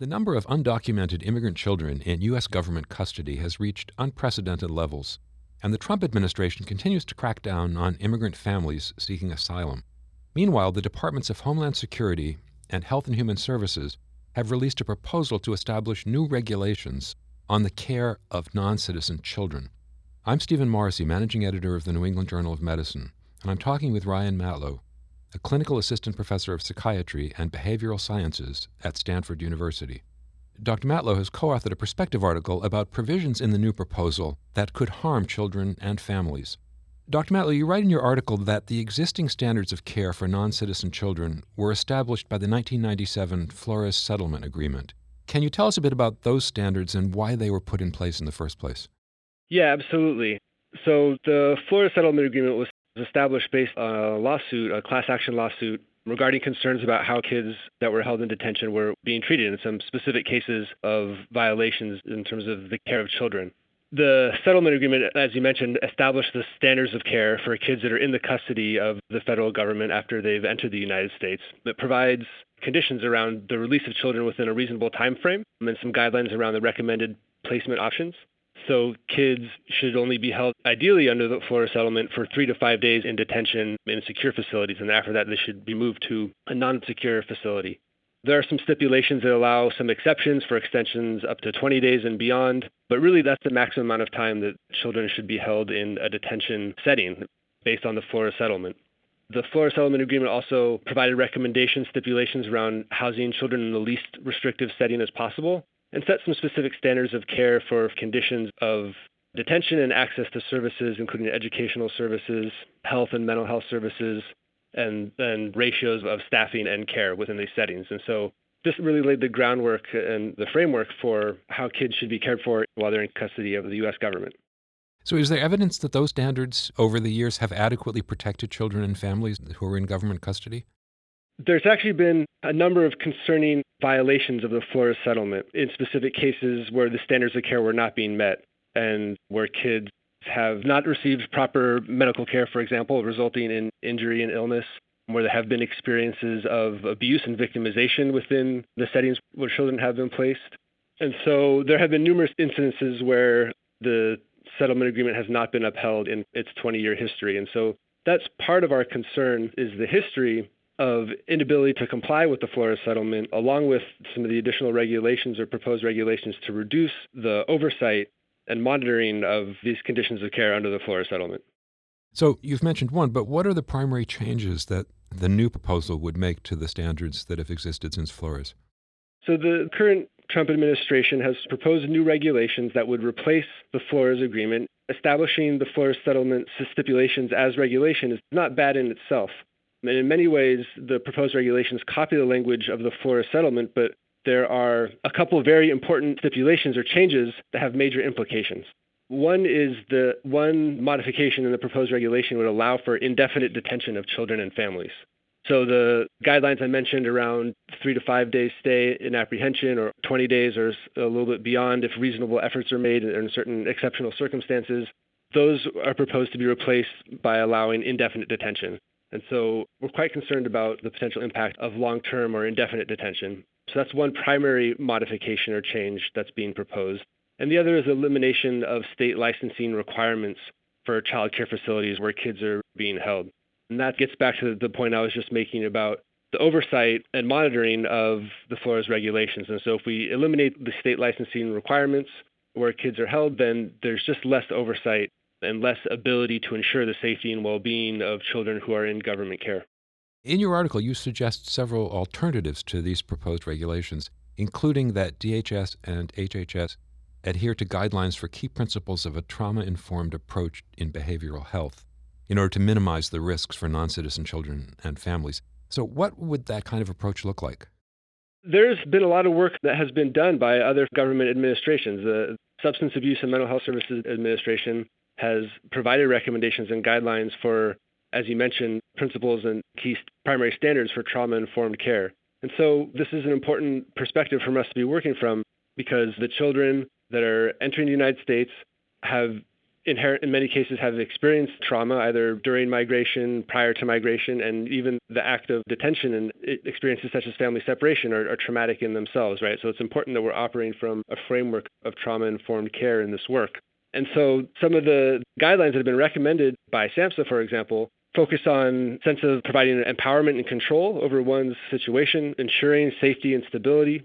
The number of undocumented immigrant children in U.S. government custody has reached unprecedented levels, and the Trump administration continues to crack down on immigrant families seeking asylum. Meanwhile, the Departments of Homeland Security and Health and Human Services have released a proposal to establish new regulations on the care of non citizen children. I'm Stephen Morrissey, managing editor of the New England Journal of Medicine, and I'm talking with Ryan Matlow, a clinical assistant professor of psychiatry and behavioral sciences at Stanford University. Dr. Matlow has co authored a perspective article about provisions in the new proposal that could harm children and families. Dr. Matlow, you write in your article that the existing standards of care for non citizen children were established by the 1997 Flores Settlement Agreement. Can you tell us a bit about those standards and why they were put in place in the first place? Yeah, absolutely. So the Flores Settlement Agreement was established based on a lawsuit, a class action lawsuit regarding concerns about how kids that were held in detention were being treated in some specific cases of violations in terms of the care of children. The settlement agreement, as you mentioned, established the standards of care for kids that are in the custody of the federal government after they've entered the United States. It provides conditions around the release of children within a reasonable time frame and some guidelines around the recommended placement options. So kids should only be held ideally under the Flores settlement for three to five days in detention in secure facilities, and after that they should be moved to a non-secure facility. There are some stipulations that allow some exceptions for extensions up to 20 days and beyond, but really that's the maximum amount of time that children should be held in a detention setting based on the Flores settlement. The Flores Settlement Agreement also provided recommendations, stipulations around housing children in the least restrictive setting as possible and set some specific standards of care for conditions of detention and access to services, including educational services, health and mental health services, and then ratios of staffing and care within these settings. And so this really laid the groundwork and the framework for how kids should be cared for while they're in custody of the U.S. government. So, is there evidence that those standards over the years have adequately protected children and families who are in government custody? There's actually been a number of concerning violations of the Flores settlement in specific cases where the standards of care were not being met and where kids have not received proper medical care, for example, resulting in injury and illness, where there have been experiences of abuse and victimization within the settings where children have been placed. And so there have been numerous instances where the settlement agreement has not been upheld in its 20 year history. And so that's part of our concern is the history of inability to comply with the Flores settlement, along with some of the additional regulations or proposed regulations to reduce the oversight and monitoring of these conditions of care under the Flores settlement. So you've mentioned one, but what are the primary changes that the new proposal would make to the standards that have existed since Flores? So the current Trump administration has proposed new regulations that would replace the Flores agreement. Establishing the Flores settlement stipulations as regulation is not bad in itself. And in many ways, the proposed regulations copy the language of the Flores settlement, but there are a couple of very important stipulations or changes that have major implications. One is the one modification in the proposed regulation would allow for indefinite detention of children and families. So the guidelines I mentioned around three to five days stay in apprehension or 20 days or a little bit beyond if reasonable efforts are made in certain exceptional circumstances, those are proposed to be replaced by allowing indefinite detention. And so we're quite concerned about the potential impact of long term or indefinite detention. So that's one primary modification or change that's being proposed. And the other is elimination of state licensing requirements for child care facilities where kids are being held. And that gets back to the point I was just making about the oversight and monitoring of the Flores regulations. And so if we eliminate the state licensing requirements where kids are held, then there's just less oversight and less ability to ensure the safety and well being of children who are in government care. In your article, you suggest several alternatives to these proposed regulations, including that DHS and HHS adhere to guidelines for key principles of a trauma informed approach in behavioral health in order to minimize the risks for non citizen children and families. So, what would that kind of approach look like? There's been a lot of work that has been done by other government administrations. The Substance Abuse and Mental Health Services Administration has provided recommendations and guidelines for, as you mentioned, principles and key primary standards for trauma informed care. And so this is an important perspective for us to be working from because the children that are entering the United States have inherent in many cases have experienced trauma either during migration, prior to migration, and even the act of detention and experiences such as family separation are, are traumatic in themselves, right? So it's important that we're operating from a framework of trauma informed care in this work. And so some of the guidelines that have been recommended by SAMHSA, for example, focus on sense of providing empowerment and control over one's situation, ensuring safety and stability,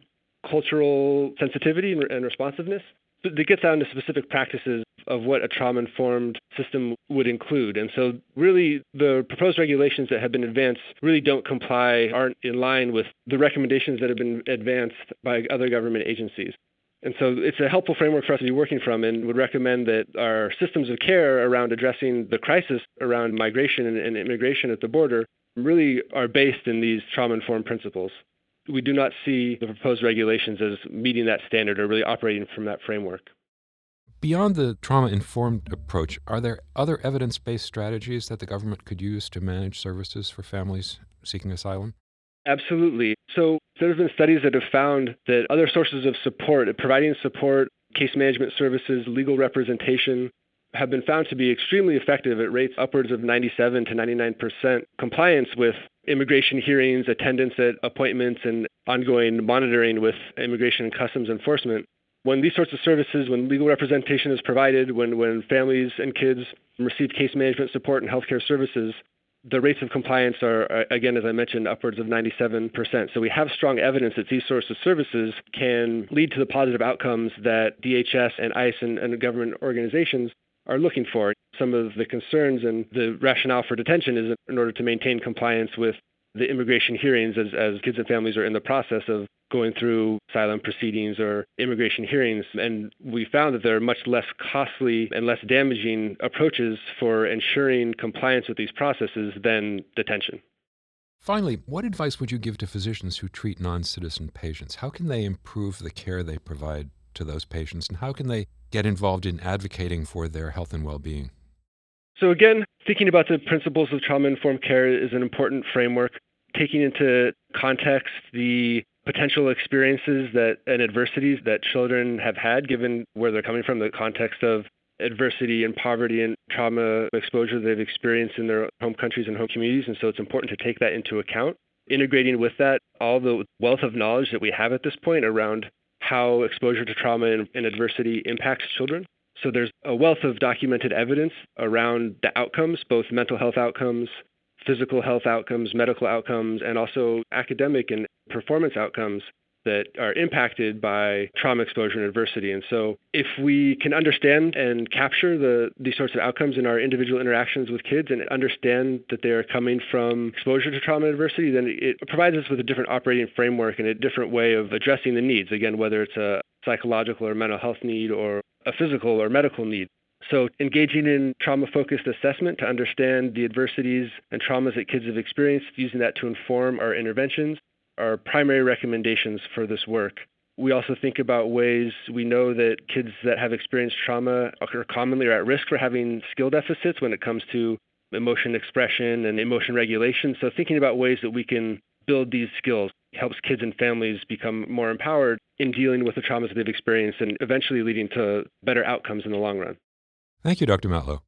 cultural sensitivity and responsiveness. But it gets down to specific practices of what a trauma informed system would include. And so, really, the proposed regulations that have been advanced really don't comply, aren't in line with the recommendations that have been advanced by other government agencies. And so it's a helpful framework for us to be working from and would recommend that our systems of care around addressing the crisis around migration and, immigration at the border really are based in these trauma informed principles. We do not see the proposed regulations as meeting that standard or really operating from that framework. Beyond the trauma informed approach, are there other evidence based strategies that the government could use to manage services for families seeking asylum? Absolutely. So there have been studies that have found that other sources of support, providing support, case management services, legal representation, have been found to be extremely effective at rates upwards of 97 to 99% compliance with immigration hearings, attendance at appointments, and ongoing monitoring with immigration and customs enforcement. When these sorts of services, when legal representation is provided, when, when families and kids receive case management support and healthcare services, the rates of compliance are, uh, again, as I mentioned, upwards of 97%. So we have strong evidence that these sorts of services can lead to the positive outcomes that DHS and ICE and, and government organizations are looking for. Some of the concerns and the rationale for detention is in order to maintain compliance with the immigration hearings as, as kids and families are in the process of going through asylum proceedings or immigration hearings. And we found that there are much less costly and less damaging approaches for ensuring compliance with these processes than detention. Finally, what advice would you give to physicians who treat non citizen patients? How can they improve the care they provide to those patients, and how can they get involved in advocating for their health and well being? So, again, thinking about the principles of trauma informed care is an important framework, taking into context the potential experiences that and adversities that children have had given where they're coming from the context of adversity and poverty and trauma exposure they've experienced in their home countries and home communities. And so it's important to take that into account. Integrating with that all the wealth of knowledge that we have at this point around how exposure to trauma and, and adversity impacts children. So there's a wealth of documented evidence around the outcomes both mental health outcomes physical health outcomes, medical outcomes, and also academic and performance outcomes that are impacted by trauma exposure and adversity. And so, if we can understand and capture the, these sorts of outcomes in our individual interactions with kids and understand that they are coming from exposure to trauma and adversity, then it provides us with a different operating framework and a different way of addressing the needs. Again, whether it's a psychological or mental health need or a physical or medical need. So, engaging in trauma focused assessment to understand the adversities and traumas that kids have experienced, using that to inform our interventions, are primary recommendations for this work. We also think about ways we know that kids that have experienced trauma are commonly are at risk for having skill deficits when it comes to emotion expression and emotion regulation. So, thinking about ways that we can build these skills helps kids and families become more empowered in dealing with the traumas they've experienced and eventually leading to better outcomes in the long run. Thank you, Dr. Matlow.